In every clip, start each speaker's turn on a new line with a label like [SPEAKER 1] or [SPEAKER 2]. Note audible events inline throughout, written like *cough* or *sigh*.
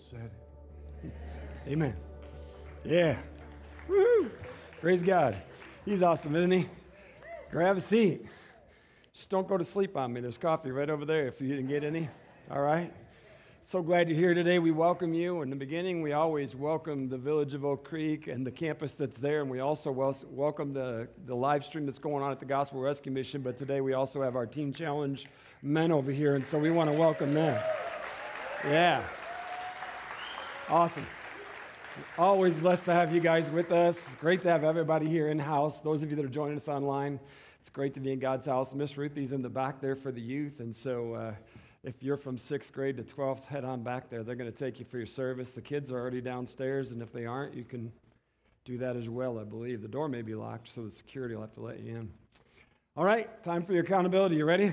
[SPEAKER 1] said.
[SPEAKER 2] Amen. Yeah. Woo! Praise God. He's awesome, isn't he? Grab a seat. Just don't go to sleep on me. There's coffee right over there if you didn't get any. All right? So glad you're here today. We welcome you. In the beginning, we always welcome the village of Oak Creek and the campus that's there. And we also wel- welcome the, the live stream that's going on at the Gospel Rescue Mission. But today, we also have our Teen Challenge men over here. And so we want to welcome them. Yeah. Awesome. Always blessed to have you guys with us. Great to have everybody here in house. Those of you that are joining us online, it's great to be in God's house. Miss Ruthie's in the back there for the youth, and so uh, if you're from sixth grade to 12th, head on back there. They're going to take you for your service. The kids are already downstairs, and if they aren't, you can do that as well, I believe. The door may be locked, so the security will have to let you in. All right, time for your accountability. You ready?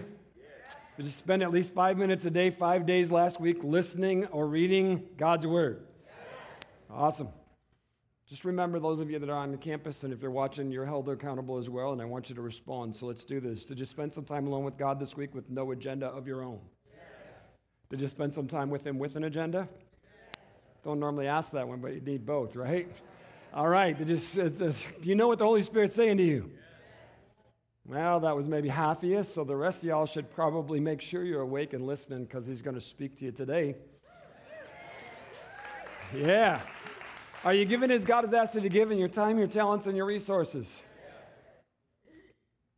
[SPEAKER 2] We just spend at least five minutes a day, five days last week, listening or reading God's Word. Awesome. Just remember those of you that are on the campus, and if you're watching, you're held accountable as well, and I want you to respond. So let's do this. Did you spend some time alone with God this week with no agenda of your own? Yes. Did you spend some time with Him with an agenda? Yes. Don't normally ask that one, but you need both, right? All right. Did you, uh, you know what the Holy Spirit's saying to you? Well, that was maybe half of you, so the rest of y'all should probably make sure you're awake and listening because He's going to speak to you today. Yeah. Are you giving as God has asked you to give in your time, your talents, and your resources?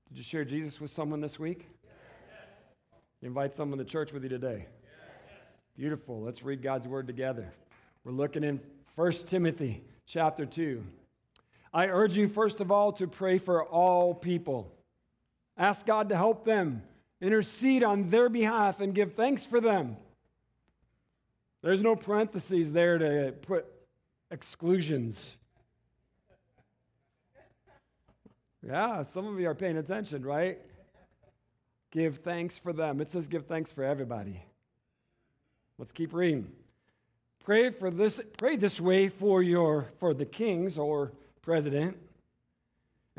[SPEAKER 2] Did you share Jesus with someone this week? You invite someone to church with you today? Beautiful. Let's read God's word together. We're looking in 1 Timothy chapter 2. I urge you, first of all, to pray for all people. Ask God to help them, intercede on their behalf, and give thanks for them. There's no parentheses there to put exclusions. Yeah, some of you are paying attention, right? Give thanks for them. It says give thanks for everybody. Let's keep reading. Pray for this pray this way for your for the kings or president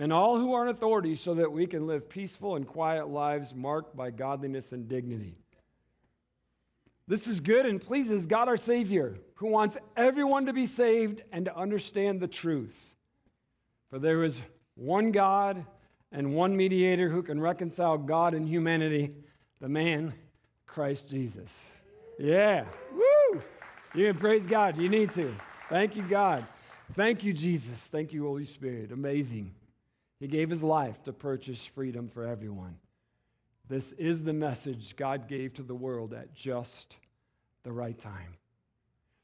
[SPEAKER 2] and all who are in authority so that we can live peaceful and quiet lives marked by godliness and dignity. This is good and pleases God our Savior, who wants everyone to be saved and to understand the truth. For there is one God and one mediator who can reconcile God and humanity, the man, Christ Jesus. Yeah. Woo! You can praise God. You need to. Thank you, God. Thank you, Jesus. Thank you, Holy Spirit. Amazing. He gave his life to purchase freedom for everyone. This is the message God gave to the world at just the right time.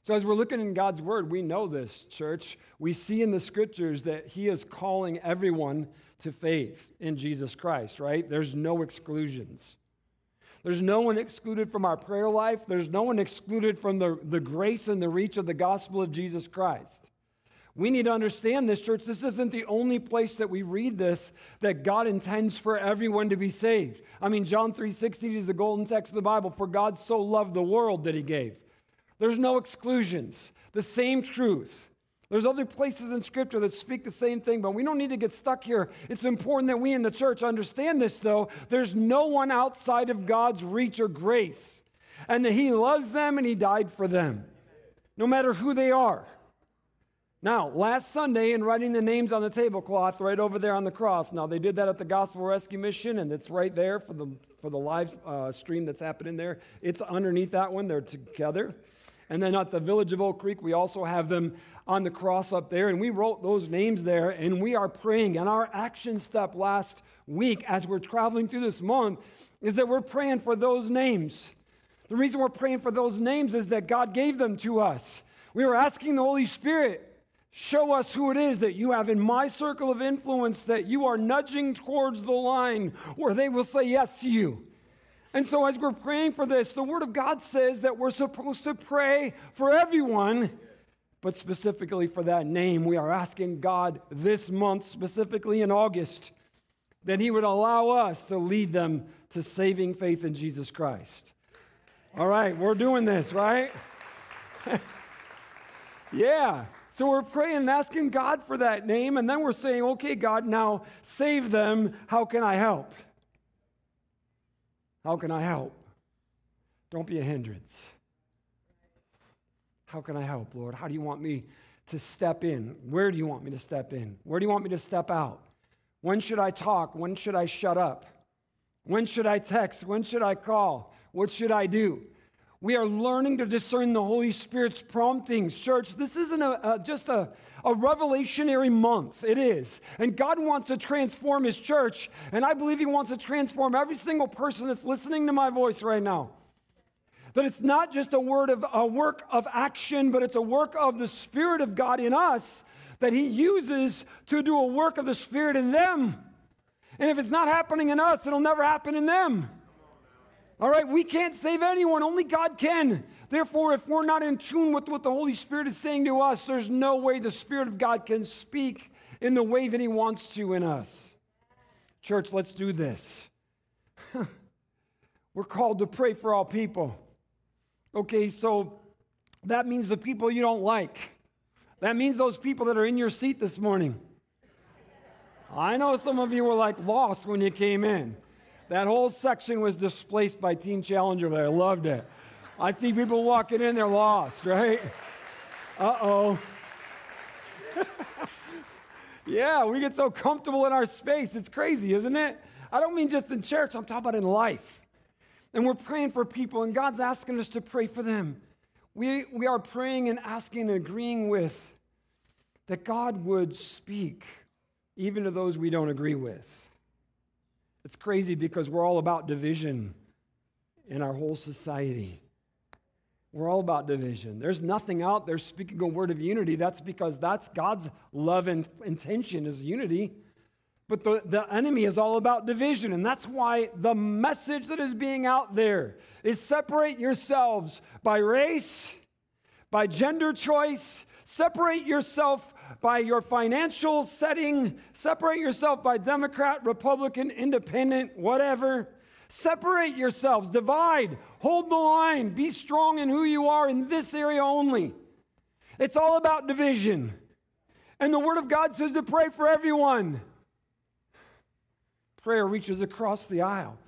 [SPEAKER 2] So, as we're looking in God's word, we know this, church. We see in the scriptures that He is calling everyone to faith in Jesus Christ, right? There's no exclusions. There's no one excluded from our prayer life. There's no one excluded from the, the grace and the reach of the gospel of Jesus Christ. We need to understand this, church. This isn't the only place that we read this that God intends for everyone to be saved. I mean, John 3:16 is the golden text of the Bible. For God so loved the world that he gave. There's no exclusions. The same truth. There's other places in Scripture that speak the same thing, but we don't need to get stuck here. It's important that we in the church understand this, though. There's no one outside of God's reach or grace, and that He loves them and He died for them, no matter who they are. Now, last Sunday, in writing the names on the tablecloth right over there on the cross, now they did that at the Gospel Rescue Mission, and it's right there for the, for the live uh, stream that's happening there. It's underneath that one, they're together. And then at the village of Oak Creek, we also have them on the cross up there, and we wrote those names there, and we are praying. And our action step last week, as we're traveling through this month, is that we're praying for those names. The reason we're praying for those names is that God gave them to us. We were asking the Holy Spirit Show us who it is that you have in my circle of influence that you are nudging towards the line where they will say yes to you. And so, as we're praying for this, the Word of God says that we're supposed to pray for everyone, but specifically for that name. We are asking God this month, specifically in August, that He would allow us to lead them to saving faith in Jesus Christ. All right, we're doing this, right? *laughs* yeah. So we're praying and asking God for that name, and then we're saying, okay, God, now save them. How can I help? How can I help? Don't be a hindrance. How can I help, Lord? How do you want me to step in? Where do you want me to step in? Where do you want me to step out? When should I talk? When should I shut up? When should I text? When should I call? What should I do? We are learning to discern the Holy Spirit's promptings. Church, this isn't a, a, just a, a revelationary month. It is. And God wants to transform His church. And I believe He wants to transform every single person that's listening to my voice right now. That it's not just a word of a work of action, but it's a work of the Spirit of God in us that He uses to do a work of the Spirit in them. And if it's not happening in us, it'll never happen in them. All right, we can't save anyone, only God can. Therefore, if we're not in tune with what the Holy Spirit is saying to us, there's no way the Spirit of God can speak in the way that He wants to in us. Church, let's do this. *laughs* we're called to pray for all people. Okay, so that means the people you don't like. That means those people that are in your seat this morning. I know some of you were like lost when you came in. That whole section was displaced by Teen Challenger, but I loved it. I see people walking in, they're lost, right? Uh oh. *laughs* yeah, we get so comfortable in our space. It's crazy, isn't it? I don't mean just in church, I'm talking about in life. And we're praying for people, and God's asking us to pray for them. We, we are praying and asking and agreeing with that God would speak even to those we don't agree with. It's crazy because we're all about division in our whole society. We're all about division. There's nothing out there speaking a word of unity. That's because that's God's love and intention is unity. But the, the enemy is all about division. And that's why the message that is being out there is separate yourselves by race, by gender choice, separate yourself by your financial setting, separate yourself by Democrat, Republican, Independent, whatever. Separate yourselves, divide, hold the line, be strong in who you are in this area only. It's all about division. And the Word of God says to pray for everyone. Prayer reaches across the aisle.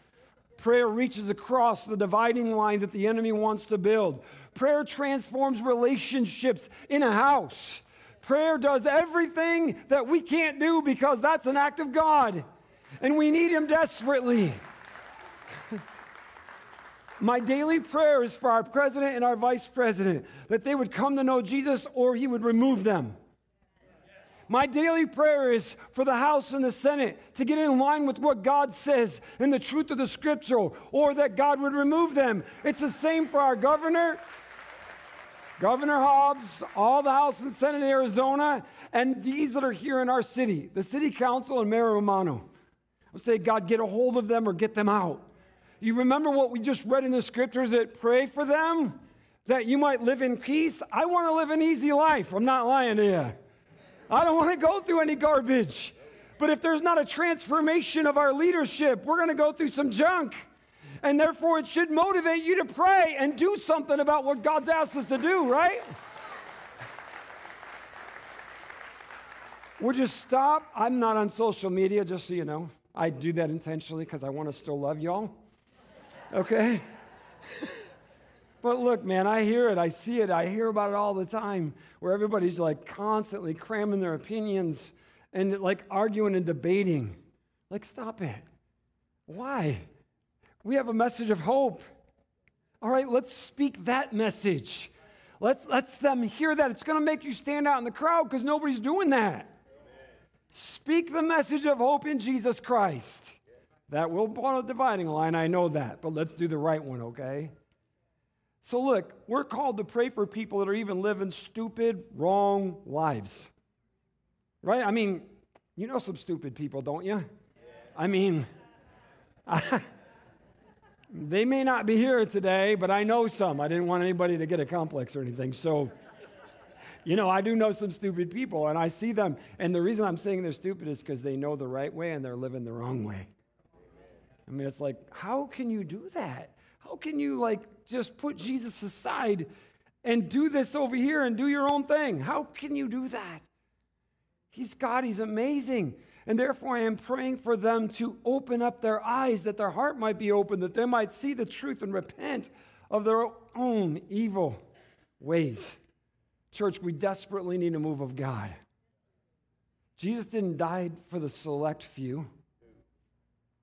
[SPEAKER 2] Prayer reaches across the dividing line that the enemy wants to build. Prayer transforms relationships in a house. Prayer does everything that we can't do because that's an act of God. And we need Him desperately. *laughs* My daily prayer is for our president and our vice president that they would come to know Jesus or He would remove them. My daily prayer is for the House and the Senate to get in line with what God says and the truth of the scripture, or that God would remove them. It's the same for our governor, Governor Hobbs, all the House and Senate in Arizona, and these that are here in our city, the city council and Mayor Romano. I'm saying, God, get a hold of them or get them out. You remember what we just read in the scriptures that pray for them that you might live in peace? I want to live an easy life. I'm not lying to you. I don't want to go through any garbage. But if there's not a transformation of our leadership, we're going to go through some junk. And therefore, it should motivate you to pray and do something about what God's asked us to do, right? Would you stop? I'm not on social media, just so you know. I do that intentionally because I want to still love y'all. Okay? But look, man, I hear it. I see it. I hear about it all the time where everybody's like constantly cramming their opinions and like arguing and debating. Like, stop it. Why? We have a message of hope. All right, let's speak that message. Let's, let's them hear that. It's going to make you stand out in the crowd because nobody's doing that. Speak the message of hope in Jesus Christ. That will put a dividing line, I know that, but let's do the right one, okay? So, look, we're called to pray for people that are even living stupid, wrong lives. Right? I mean, you know some stupid people, don't you? I mean, *laughs* I, they may not be here today, but I know some. I didn't want anybody to get a complex or anything. So, you know, I do know some stupid people, and I see them. And the reason I'm saying they're stupid is because they know the right way and they're living the wrong way. I mean, it's like, how can you do that? How can you, like, just put Jesus aside and do this over here and do your own thing. How can you do that? He's God, He's amazing. And therefore, I am praying for them to open up their eyes, that their heart might be open, that they might see the truth and repent of their own evil ways. Church, we desperately need a move of God. Jesus didn't die for the select few.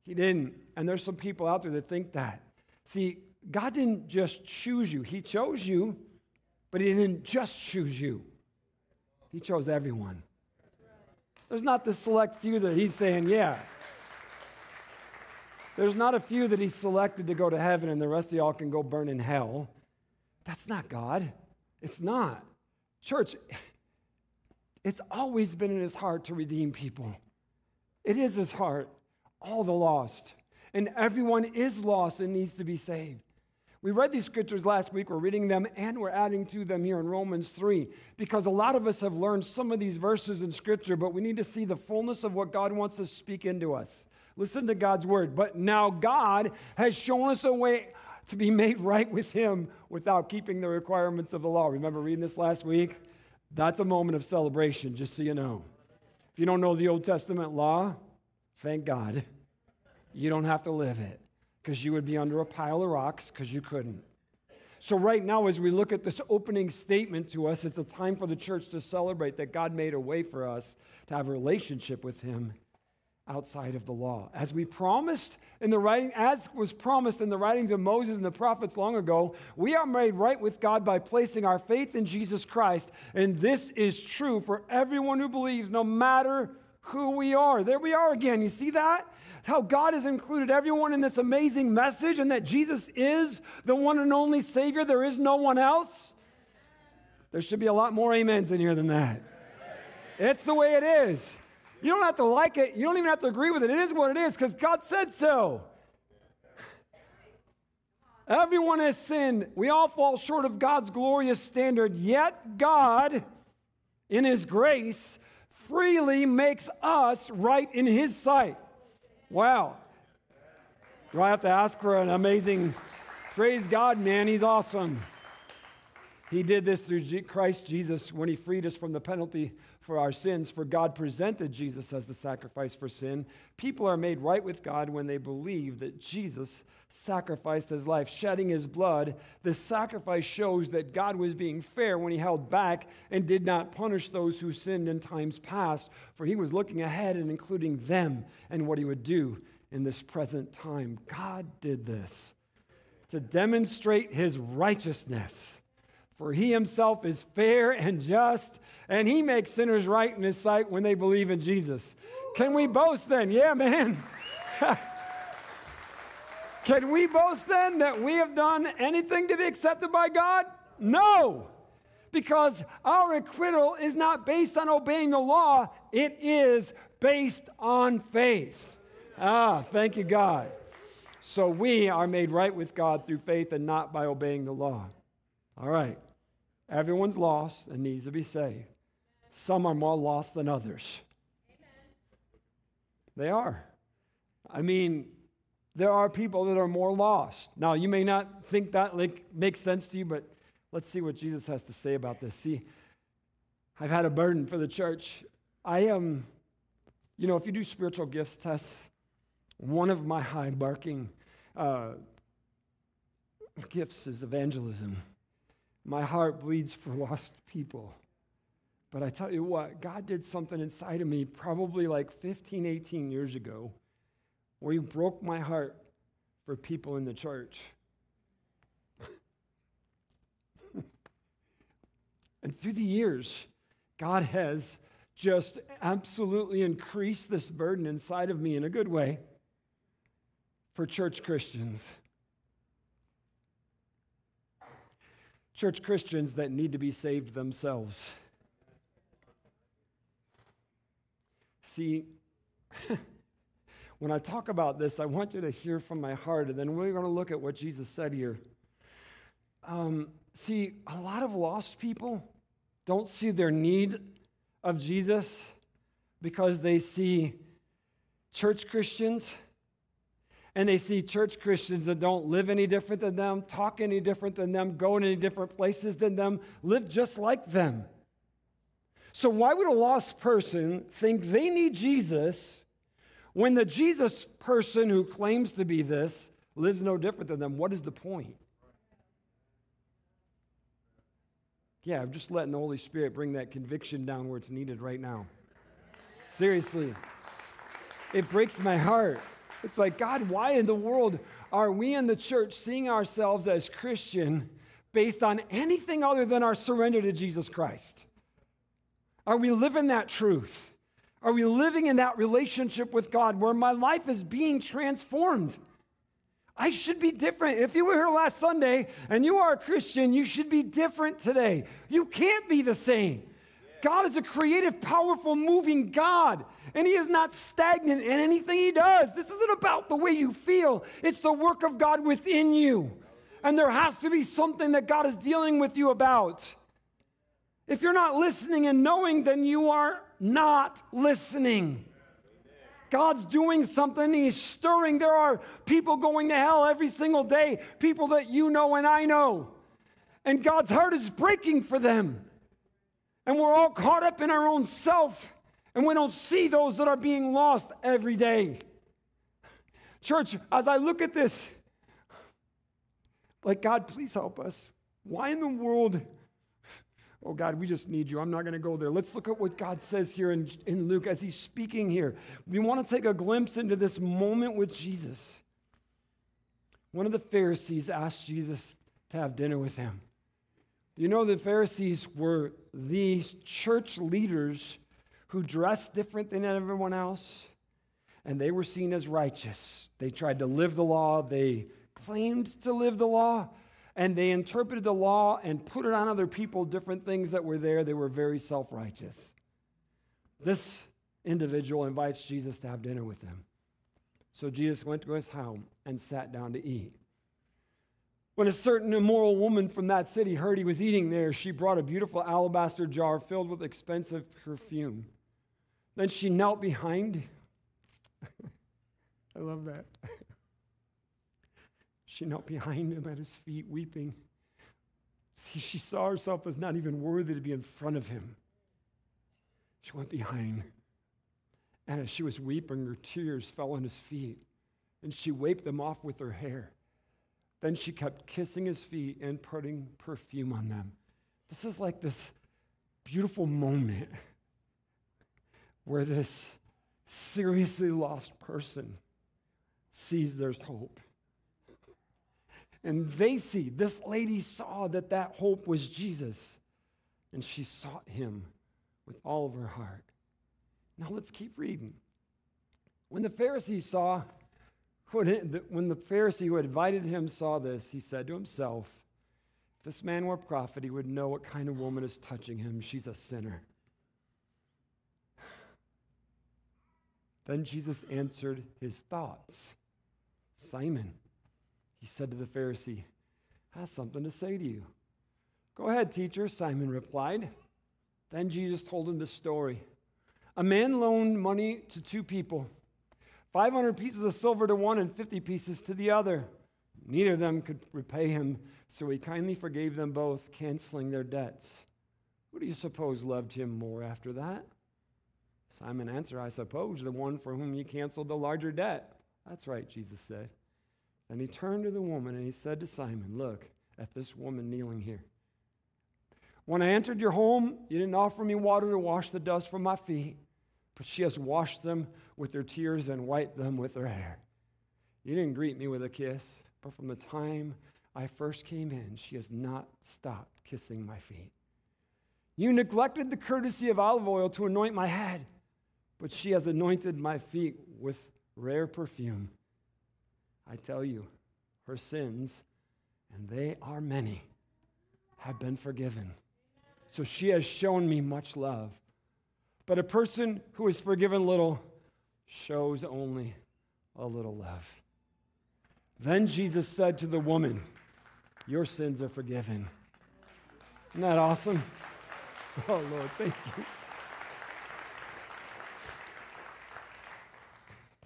[SPEAKER 2] He didn't. And there's some people out there that think that. See, God didn't just choose you, He chose you, but He didn't just choose you. He chose everyone. There's not the select few that He's saying, yeah. There's not a few that He selected to go to heaven and the rest of y'all can go burn in hell. That's not God. It's not. Church, it's always been in His heart to redeem people. It is His heart, all the lost. And everyone is lost and needs to be saved. We read these scriptures last week. We're reading them and we're adding to them here in Romans 3 because a lot of us have learned some of these verses in scripture, but we need to see the fullness of what God wants to speak into us. Listen to God's word. But now God has shown us a way to be made right with Him without keeping the requirements of the law. Remember reading this last week? That's a moment of celebration, just so you know. If you don't know the Old Testament law, thank God. You don't have to live it because you would be under a pile of rocks because you couldn't. So, right now, as we look at this opening statement to us, it's a time for the church to celebrate that God made a way for us to have a relationship with Him outside of the law. As we promised in the writing, as was promised in the writings of Moses and the prophets long ago, we are made right with God by placing our faith in Jesus Christ. And this is true for everyone who believes, no matter who we are. There we are again. You see that? how God has included everyone in this amazing message and that Jesus is the one and only Savior. There is no one else. There should be a lot more amens in here than that. It's the way it is. You don't have to like it, you don't even have to agree with it. It is what it is because God said so. Everyone has sinned. We all fall short of God's glorious standard, yet God, in His grace, freely makes us right in His sight. Wow. Do I have to ask for an amazing praise God, man? He's awesome. He did this through Christ Jesus when he freed us from the penalty for our sins. For God presented Jesus as the sacrifice for sin. People are made right with God when they believe that Jesus sacrificed his life, shedding his blood. The sacrifice shows that God was being fair when he held back and did not punish those who sinned in times past, for he was looking ahead and including them and what he would do in this present time. God did this to demonstrate his righteousness. For he himself is fair and just, and he makes sinners right in his sight when they believe in Jesus. Can we boast then? Yeah, man. *laughs* Can we boast then that we have done anything to be accepted by God? No, because our acquittal is not based on obeying the law, it is based on faith. Ah, thank you, God. So we are made right with God through faith and not by obeying the law. All right. Everyone's lost and needs to be saved. Some are more lost than others. They are. I mean, there are people that are more lost. Now, you may not think that like, makes sense to you, but let's see what Jesus has to say about this. See, I've had a burden for the church. I am, um, you know, if you do spiritual gifts tests, one of my high barking uh, gifts is evangelism. My heart bleeds for *laughs* lost people. But I tell you what, God did something inside of me probably like 15, 18 years ago where He broke my heart for people in the church. *laughs* and through the years, God has just absolutely increased this burden inside of me in a good way for church Christians. Church Christians that need to be saved themselves. See, *laughs* when I talk about this, I want you to hear from my heart, and then we're going to look at what Jesus said here. Um, see, a lot of lost people don't see their need of Jesus because they see church Christians and they see church Christians that don't live any different than them, talk any different than them, go in any different places than them, live just like them. So, why would a lost person think they need Jesus when the Jesus person who claims to be this lives no different than them? What is the point? Yeah, I'm just letting the Holy Spirit bring that conviction down where it's needed right now. Seriously. It breaks my heart. It's like, God, why in the world are we in the church seeing ourselves as Christian based on anything other than our surrender to Jesus Christ? Are we living that truth? Are we living in that relationship with God where my life is being transformed? I should be different. If you were here last Sunday and you are a Christian, you should be different today. You can't be the same. God is a creative, powerful, moving God, and He is not stagnant in anything He does. This isn't about the way you feel, it's the work of God within you. And there has to be something that God is dealing with you about. If you're not listening and knowing, then you are not listening. God's doing something, He's stirring. There are people going to hell every single day, people that you know and I know. And God's heart is breaking for them. And we're all caught up in our own self, and we don't see those that are being lost every day. Church, as I look at this, like, God, please help us. Why in the world Oh, God, we just need you. I'm not going to go there. Let's look at what God says here in, in Luke as he's speaking here. We want to take a glimpse into this moment with Jesus. One of the Pharisees asked Jesus to have dinner with him. Do you know the Pharisees were these church leaders who dressed different than everyone else? And they were seen as righteous. They tried to live the law, they claimed to live the law, and they interpreted the law and put it on other people, different things that were there. They were very self righteous. This individual invites Jesus to have dinner with them. So Jesus went to his home and sat down to eat. When a certain immoral woman from that city heard he was eating there, she brought a beautiful alabaster jar filled with expensive perfume. Then she knelt behind. *laughs* I love that. *laughs* She knelt behind him at his feet, weeping. See, she saw herself as not even worthy to be in front of him. She went behind, and as she was weeping, her tears fell on his feet, and she wiped them off with her hair. Then she kept kissing his feet and putting perfume on them. This is like this beautiful moment *laughs* where this seriously lost person sees there's hope. And they see, this lady saw that that hope was Jesus. And she sought him with all of her heart. Now let's keep reading. When the Pharisees saw, when the Pharisee who had invited him saw this, he said to himself, If this man were a prophet, he would know what kind of woman is touching him. She's a sinner. Then Jesus answered his thoughts Simon, he said to the Pharisee, I have something to say to you. Go ahead, teacher, Simon replied. Then Jesus told him the story. A man loaned money to two people 500 pieces of silver to one and 50 pieces to the other. Neither of them could repay him, so he kindly forgave them both, canceling their debts. Who do you suppose loved him more after that? Simon answered, I suppose the one for whom you canceled the larger debt. That's right, Jesus said. Then he turned to the woman and he said to Simon, Look at this woman kneeling here. When I entered your home, you didn't offer me water to wash the dust from my feet, but she has washed them with her tears and wiped them with her hair. You didn't greet me with a kiss, but from the time I first came in, she has not stopped kissing my feet. You neglected the courtesy of olive oil to anoint my head, but she has anointed my feet with rare perfume. I tell you, her sins, and they are many, have been forgiven. So she has shown me much love. But a person who is forgiven little shows only a little love. Then Jesus said to the woman, Your sins are forgiven. Isn't that awesome? *laughs* Oh, Lord, thank you.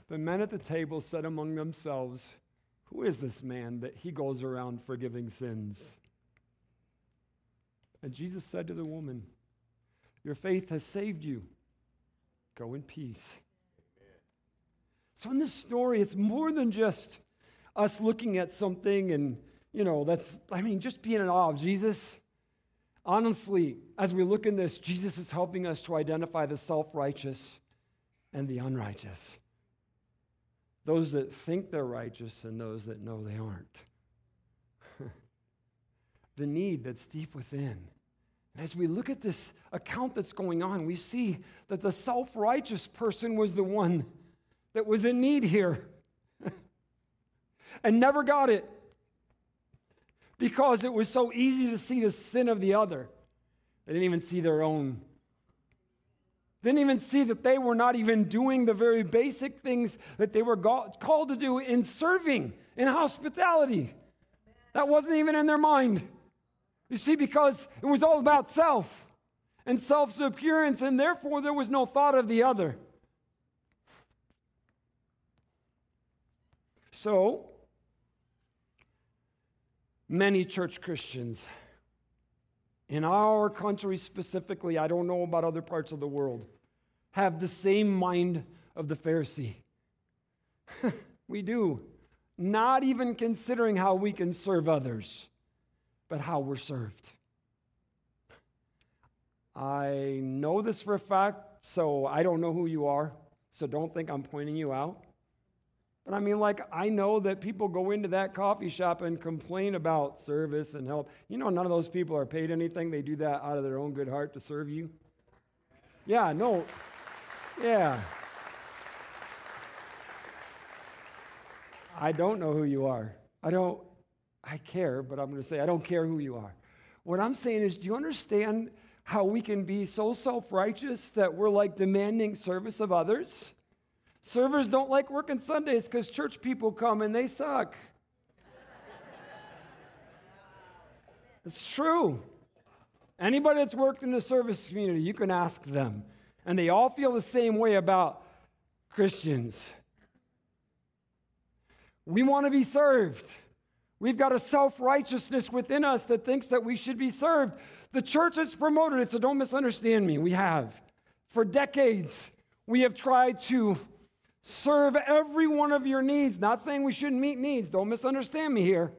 [SPEAKER 2] The men at the table said among themselves, Who is this man that he goes around forgiving sins? And Jesus said to the woman, Your faith has saved you. Go in peace. So, in this story, it's more than just us looking at something and, you know, that's, I mean, just being in awe of Jesus. honestly, as we look in this, Jesus is helping us to identify the self righteous and the unrighteous. Those that think they're righteous and those that know they aren't. *laughs* the need that's deep within. And as we look at this account that's going on, we see that the self righteous person was the one that was in need here and never got it because it was so easy to see the sin of the other. They didn't even see their own. Didn't even see that they were not even doing the very basic things that they were called to do in serving, in hospitality. That wasn't even in their mind. You see, because it was all about self and self appearance, and therefore there was no thought of the other. So, many church Christians, in our country specifically, I don't know about other parts of the world, have the same mind of the Pharisee. *laughs* we do. Not even considering how we can serve others, but how we're served. I know this for a fact, so I don't know who you are, so don't think I'm pointing you out. But I mean, like, I know that people go into that coffee shop and complain about service and help. You know, none of those people are paid anything. They do that out of their own good heart to serve you. Yeah, no. Yeah. I don't know who you are. I don't, I care, but I'm going to say I don't care who you are. What I'm saying is, do you understand how we can be so self righteous that we're like demanding service of others? Servers don't like working Sundays because church people come and they suck. it's true. Anybody that's worked in the service community, you can ask them. And they all feel the same way about Christians. We want to be served. We've got a self righteousness within us that thinks that we should be served. The church has promoted it, so don't misunderstand me. We have. For decades, we have tried to serve every one of your needs. Not saying we shouldn't meet needs, don't misunderstand me here.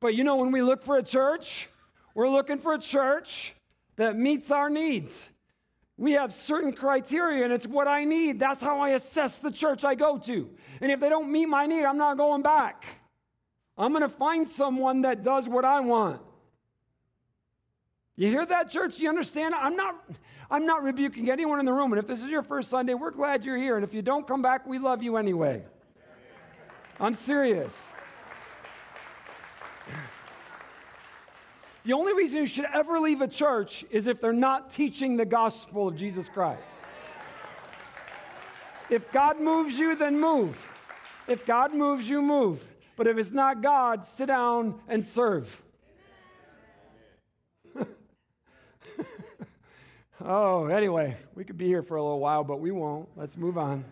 [SPEAKER 2] But you know, when we look for a church, we're looking for a church that meets our needs. We have certain criteria, and it's what I need. That's how I assess the church I go to. And if they don't meet my need, I'm not going back. I'm going to find someone that does what I want. You hear that, church? You understand? I'm not, I'm not rebuking anyone in the room. And if this is your first Sunday, we're glad you're here. And if you don't come back, we love you anyway. I'm serious. The only reason you should ever leave a church is if they're not teaching the gospel of Jesus Christ. If God moves you, then move. If God moves you, move. But if it's not God, sit down and serve. Oh, anyway, we could be here for a little while, but we won't. Let's move on.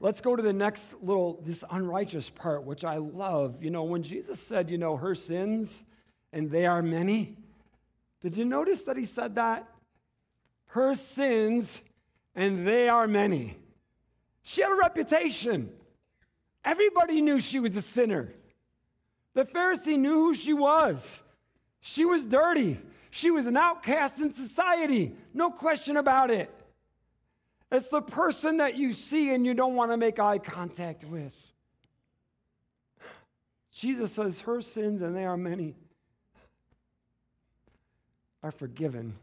[SPEAKER 2] Let's go to the next little, this unrighteous part, which I love. You know, when Jesus said, you know, her sins, and they are many, did you notice that he said that? Her sins, and they are many. She had a reputation. Everybody knew she was a sinner. The Pharisee knew who she was. She was dirty. She was an outcast in society. No question about it. It's the person that you see and you don't want to make eye contact with. Jesus says her sins, and they are many, are forgiven.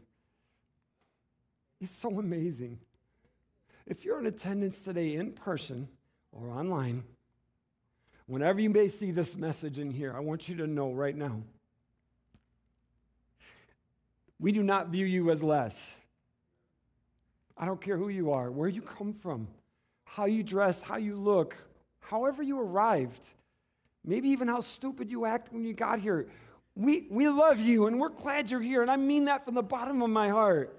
[SPEAKER 2] It's so amazing. If you're in attendance today in person or online, whenever you may see this message in here, I want you to know right now we do not view you as less. I don't care who you are, where you come from, how you dress, how you look, however you arrived, maybe even how stupid you act when you got here. We, we love you and we're glad you're here, and I mean that from the bottom of my heart.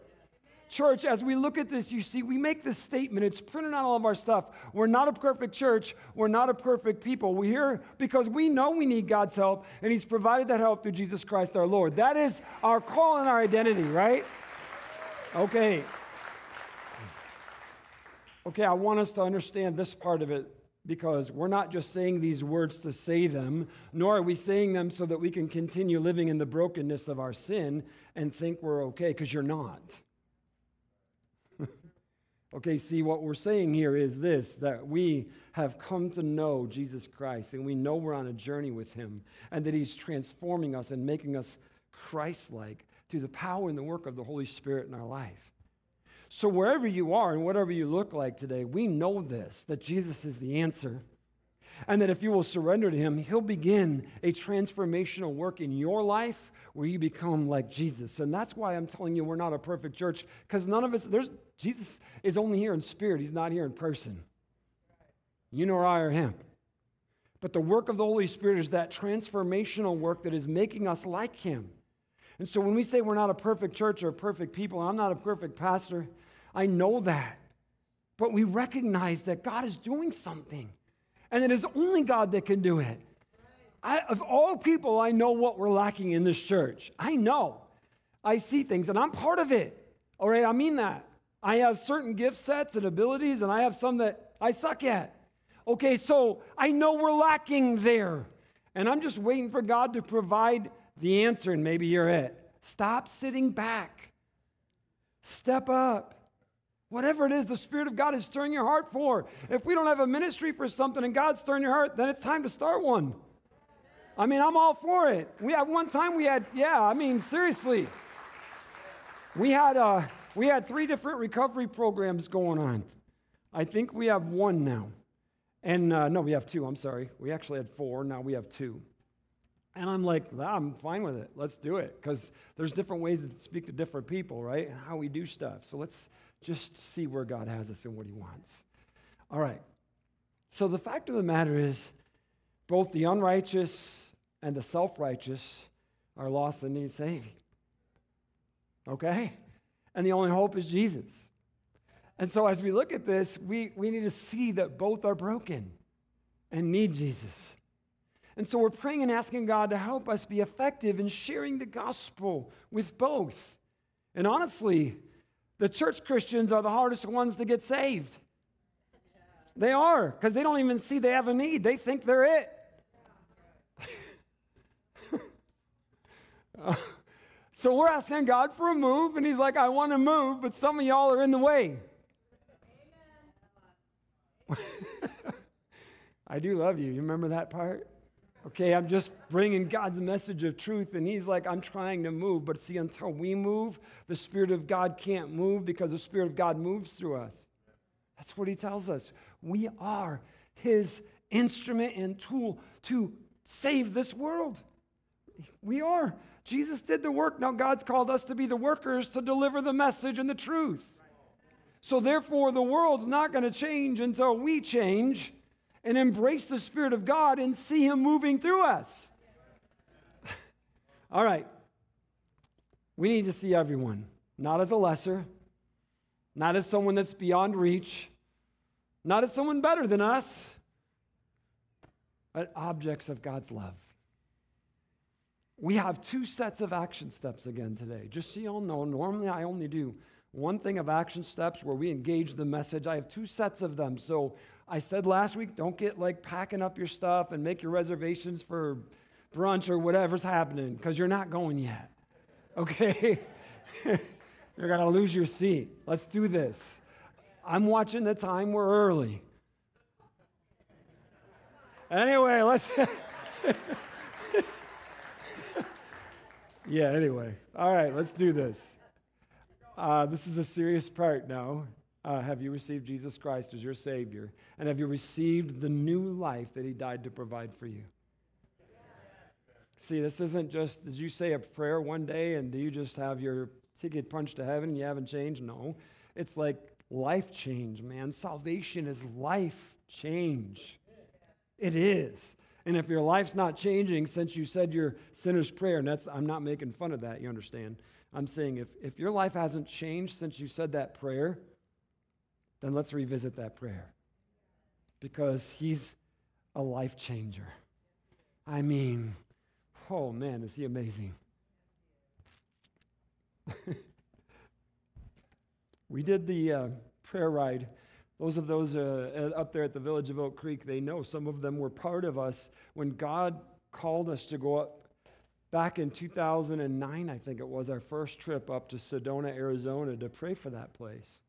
[SPEAKER 2] Church, as we look at this, you see, we make this statement. It's printed on all of our stuff. We're not a perfect church. We're not a perfect people. We're here because we know we need God's help, and He's provided that help through Jesus Christ our Lord. That is our call and our identity, right? Okay. Okay, I want us to understand this part of it because we're not just saying these words to say them, nor are we saying them so that we can continue living in the brokenness of our sin and think we're okay, because you're not. Okay, see, what we're saying here is this that we have come to know Jesus Christ and we know we're on a journey with Him and that He's transforming us and making us Christ like through the power and the work of the Holy Spirit in our life. So, wherever you are and whatever you look like today, we know this that Jesus is the answer. And that if you will surrender to Him, He'll begin a transformational work in your life where you become like Jesus. And that's why I'm telling you we're not a perfect church, because none of us, there's, Jesus is only here in spirit, He's not here in person. You nor I or Him. But the work of the Holy Spirit is that transformational work that is making us like Him. And so when we say we're not a perfect church or perfect people, I'm not a perfect pastor, I know that. But we recognize that God is doing something and it is only God that can do it. I, of all people, I know what we're lacking in this church. I know. I see things and I'm part of it. All right, I mean that. I have certain gift sets and abilities, and I have some that I suck at. Okay, so I know we're lacking there. And I'm just waiting for God to provide the answer, and maybe you're it. Stop sitting back. Step up. Whatever it is the Spirit of God is stirring your heart for. If we don't have a ministry for something and God's stirring your heart, then it's time to start one. I mean, I'm all for it. We had one time we had, yeah, I mean, seriously. We had uh, we had three different recovery programs going on. I think we have one now. And uh, no, we have two, I'm sorry. We actually had four, now we have two. And I'm like, I'm fine with it. Let's do it. Because there's different ways to speak to different people, right? And how we do stuff. So let's just see where God has us and what He wants. All right. So the fact of the matter is, both the unrighteous and the self righteous are lost and need saving. Okay? And the only hope is Jesus. And so as we look at this, we, we need to see that both are broken and need Jesus. And so we're praying and asking God to help us be effective in sharing the gospel with both. And honestly, the church Christians are the hardest ones to get saved. They are, because they don't even see they have a need. They think they're it. *laughs* so we're asking God for a move, and He's like, I want to move, but some of y'all are in the way. *laughs* I do love you. You remember that part? Okay, I'm just bringing God's message of truth, and He's like, I'm trying to move. But see, until we move, the Spirit of God can't move because the Spirit of God moves through us. That's what He tells us. We are His instrument and tool to save this world. We are. Jesus did the work. Now God's called us to be the workers to deliver the message and the truth. So, therefore, the world's not going to change until we change and embrace the Spirit of God and see Him moving through us. *laughs* All right. We need to see everyone, not as a lesser, not as someone that's beyond reach, not as someone better than us, but objects of God's love. We have two sets of action steps again today. Just so you all know, normally I only do one thing of action steps where we engage the message. I have two sets of them. So I said last week, don't get like packing up your stuff and make your reservations for brunch or whatever's happening because you're not going yet. Okay? *laughs* you're going to lose your seat. Let's do this. I'm watching the time. We're early. Anyway, let's. *laughs* yeah, anyway. All right, let's do this. Uh, this is a serious part now. Uh, have you received Jesus Christ as your Savior? And have you received the new life that He died to provide for you? See, this isn't just, did you say a prayer one day and do you just have your ticket punched to heaven and you haven't changed? No. It's like life change, man. Salvation is life change. It is. And if your life's not changing since you said your sinner's prayer, and that's, I'm not making fun of that, you understand? I'm saying if, if your life hasn't changed since you said that prayer, then let's revisit that prayer because he's a life changer. I mean, oh man, is he amazing? *laughs* we did the uh, prayer ride Those of those uh, up there at the village of Oak Creek, they know some of them were part of us when God called us to go up back in 2009, I think it was our first trip up to Sedona, Arizona to pray for that place.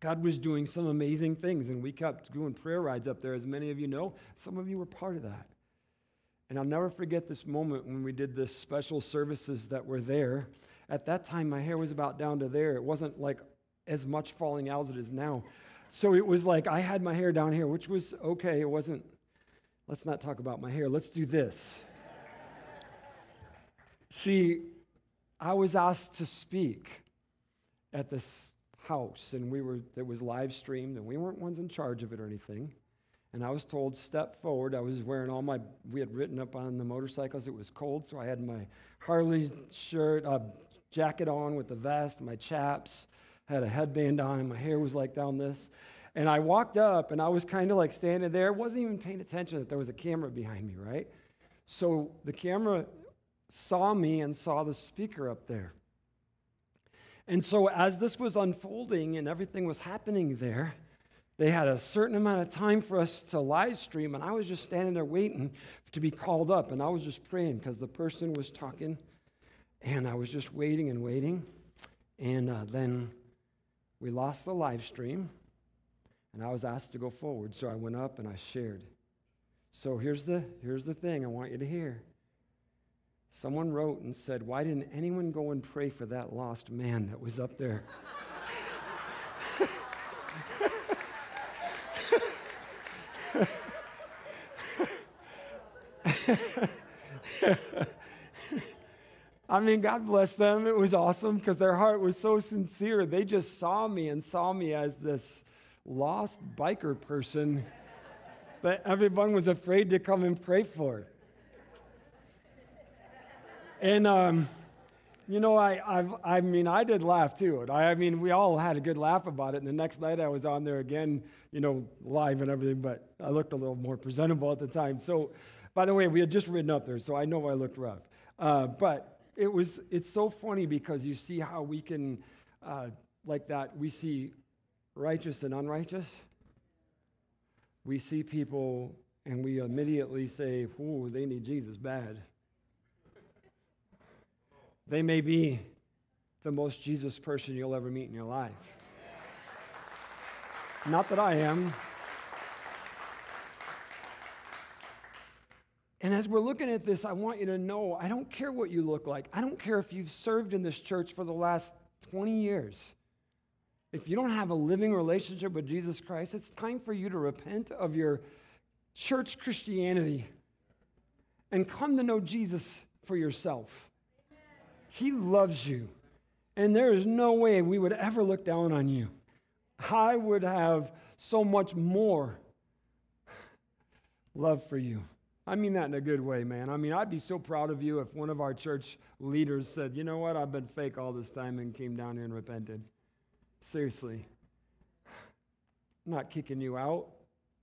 [SPEAKER 2] God was doing some amazing things, and we kept doing prayer rides up there, as many of you know. Some of you were part of that. And I'll never forget this moment when we did the special services that were there. At that time, my hair was about down to there. It wasn't like as much falling out as it is now. So it was like I had my hair down here, which was okay. It wasn't, let's not talk about my hair. Let's do this. See, I was asked to speak at this house, and we were, it was live streamed, and we weren't ones in charge of it or anything. And I was told, step forward. I was wearing all my, we had written up on the motorcycles, it was cold, so I had my Harley shirt, uh, jacket on with the vest, my chaps, had a headband on, and my hair was like down this. And I walked up, and I was kind of like standing there, wasn't even paying attention that there was a camera behind me, right? So the camera saw me and saw the speaker up there. And so, as this was unfolding and everything was happening there, they had a certain amount of time for us to live stream, and I was just standing there waiting to be called up. And I was just praying because the person was talking, and I was just waiting and waiting. And uh, then we lost the live stream, and I was asked to go forward. So I went up and I shared. So here's the, here's the thing I want you to hear. Someone wrote and said, Why didn't anyone go and pray for that lost man that was up there? *laughs* *laughs* I mean, God bless them. It was awesome because their heart was so sincere. They just saw me and saw me as this lost biker person that everyone was afraid to come and pray for. And, um, you know, I, I've, I mean, I did laugh too. I, I mean, we all had a good laugh about it. And the next night I was on there again, you know, live and everything, but I looked a little more presentable at the time. So, by the way, we had just ridden up there, so I know I looked rough. Uh, but it was, it's so funny because you see how we can, uh, like that, we see righteous and unrighteous. We see people and we immediately say, oh, they need Jesus bad. They may be the most Jesus person you'll ever meet in your life. Not that I am. And as we're looking at this, I want you to know I don't care what you look like. I don't care if you've served in this church for the last 20 years. If you don't have a living relationship with Jesus Christ, it's time for you to repent of your church Christianity and come to know Jesus for yourself. He loves you. And there is no way we would ever look down on you. I would have so much more love for you. I mean that in a good way, man. I mean, I'd be so proud of you if one of our church leaders said, you know what, I've been fake all this time and came down here and repented. Seriously. I'm *sighs* not kicking you out.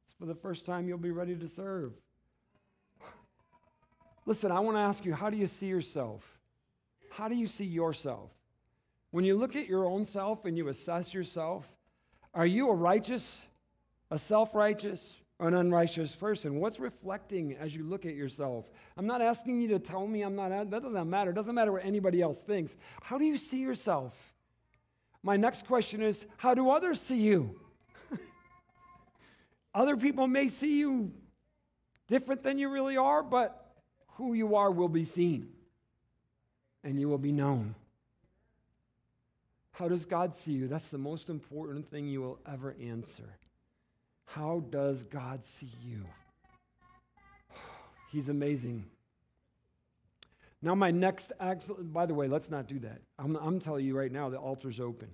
[SPEAKER 2] It's for the first time you'll be ready to serve. *sighs* Listen, I want to ask you, how do you see yourself? How do you see yourself? When you look at your own self and you assess yourself, are you a righteous, a self righteous, an unrighteous person? What's reflecting as you look at yourself? I'm not asking you to tell me I'm not, that doesn't matter. It doesn't matter what anybody else thinks. How do you see yourself? My next question is how do others see you? *laughs* Other people may see you different than you really are, but who you are will be seen and you will be known. How does God see you? That's the most important thing you will ever answer. How does God see you? *sighs* He's amazing. Now, my next act, by the way, let's not do that. I'm, I'm telling you right now, the altar's open.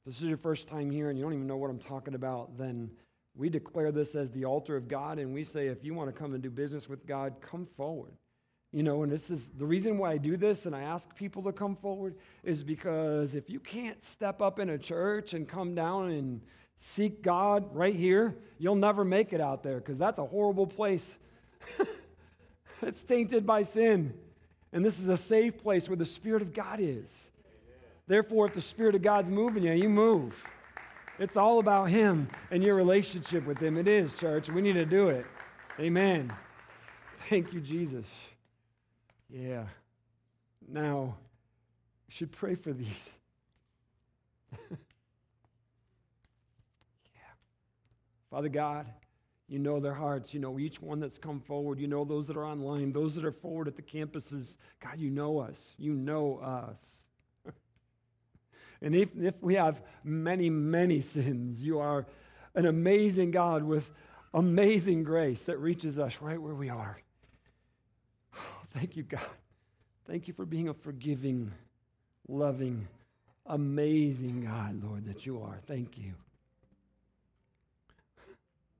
[SPEAKER 2] If this is your first time here and you don't even know what I'm talking about, then we declare this as the altar of God, and we say, if you want to come and do business with God, come forward. You know, and this is the reason why I do this and I ask people to come forward is because if you can't step up in a church and come down and seek God right here, you'll never make it out there because that's a horrible place. *laughs* it's tainted by sin. And this is a safe place where the Spirit of God is. Therefore, if the Spirit of God's moving you, you move. It's all about Him and your relationship with Him. It is, church. We need to do it. Amen. Thank you, Jesus. Yeah. Now, we should pray for these. *laughs* yeah. Father God, you know their hearts. You know each one that's come forward. You know those that are online, those that are forward at the campuses. God, you know us. You know us. *laughs* and if, if we have many, many sins, you are an amazing God with amazing grace that reaches us right where we are. *sighs* thank you, God. Thank you for being a forgiving, loving, amazing God, Lord, that you are. Thank you.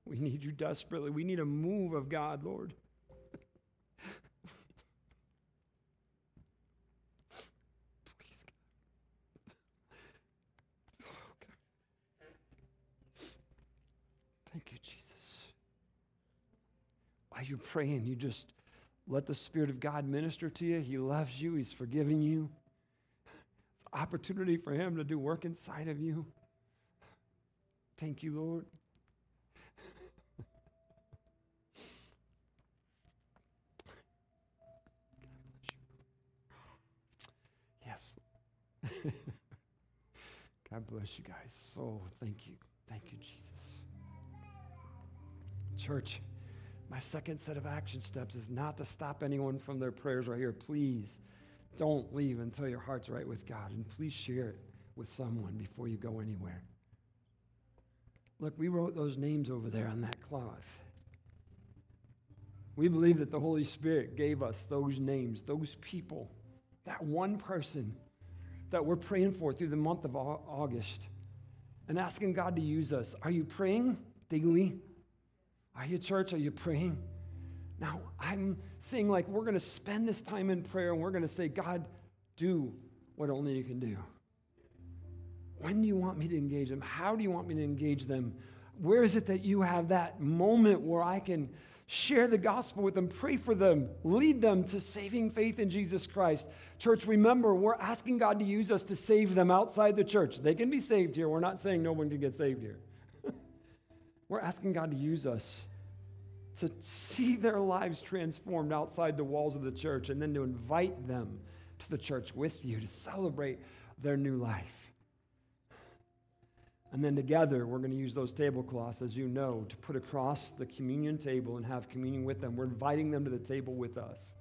[SPEAKER 2] We need you desperately. We need a move of God, Lord. Please, God. Oh, God. Thank you, Jesus. While you're praying, you just let the Spirit of God minister to you. He loves you, He's forgiving you. It's opportunity for Him to do work inside of you. Thank you, Lord. *laughs* God bless you guys. So thank you. Thank you, Jesus. Church, my second set of action steps is not to stop anyone from their prayers right here. Please don't leave until your heart's right with God. And please share it with someone before you go anywhere. Look, we wrote those names over there on that cloth. We believe that the Holy Spirit gave us those names, those people, that one person that we're praying for through the month of August and asking God to use us. Are you praying daily? Are you, church? Are you praying? Now, I'm saying, like, we're going to spend this time in prayer and we're going to say, God, do what only you can do. When do you want me to engage them? How do you want me to engage them? Where is it that you have that moment where I can Share the gospel with them, pray for them, lead them to saving faith in Jesus Christ. Church, remember, we're asking God to use us to save them outside the church. They can be saved here. We're not saying no one can get saved here. *laughs* we're asking God to use us to see their lives transformed outside the walls of the church and then to invite them to the church with you to celebrate their new life. And then together, we're going to use those tablecloths, as you know, to put across the communion table and have communion with them. We're inviting them to the table with us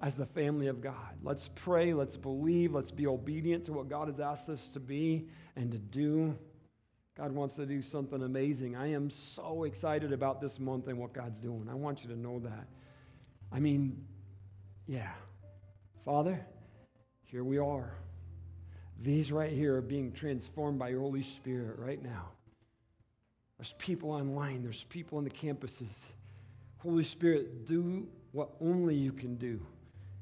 [SPEAKER 2] as the family of God. Let's pray, let's believe, let's be obedient to what God has asked us to be and to do. God wants to do something amazing. I am so excited about this month and what God's doing. I want you to know that. I mean, yeah. Father, here we are. These right here are being transformed by your Holy Spirit right now. There's people online, there's people on the campuses. Holy Spirit, do what only you can do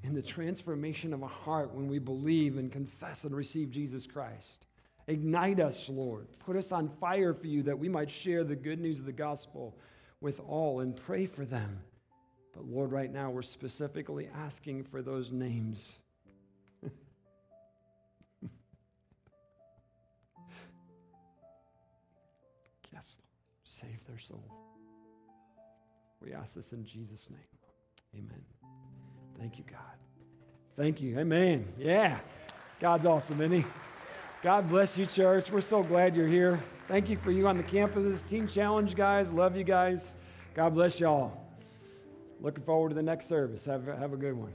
[SPEAKER 2] in the transformation of a heart when we believe and confess and receive Jesus Christ. Ignite us, Lord. Put us on fire for you that we might share the good news of the gospel with all and pray for them. But Lord, right now we're specifically asking for those names save their soul. We ask this in Jesus' name. Amen. Thank you, God. Thank you. Amen. Yeah. God's awesome, isn't he? God bless you, church. We're so glad you're here. Thank you for you on the campuses. Teen Challenge, guys. Love you guys. God bless y'all. Looking forward to the next service. Have, have a good one.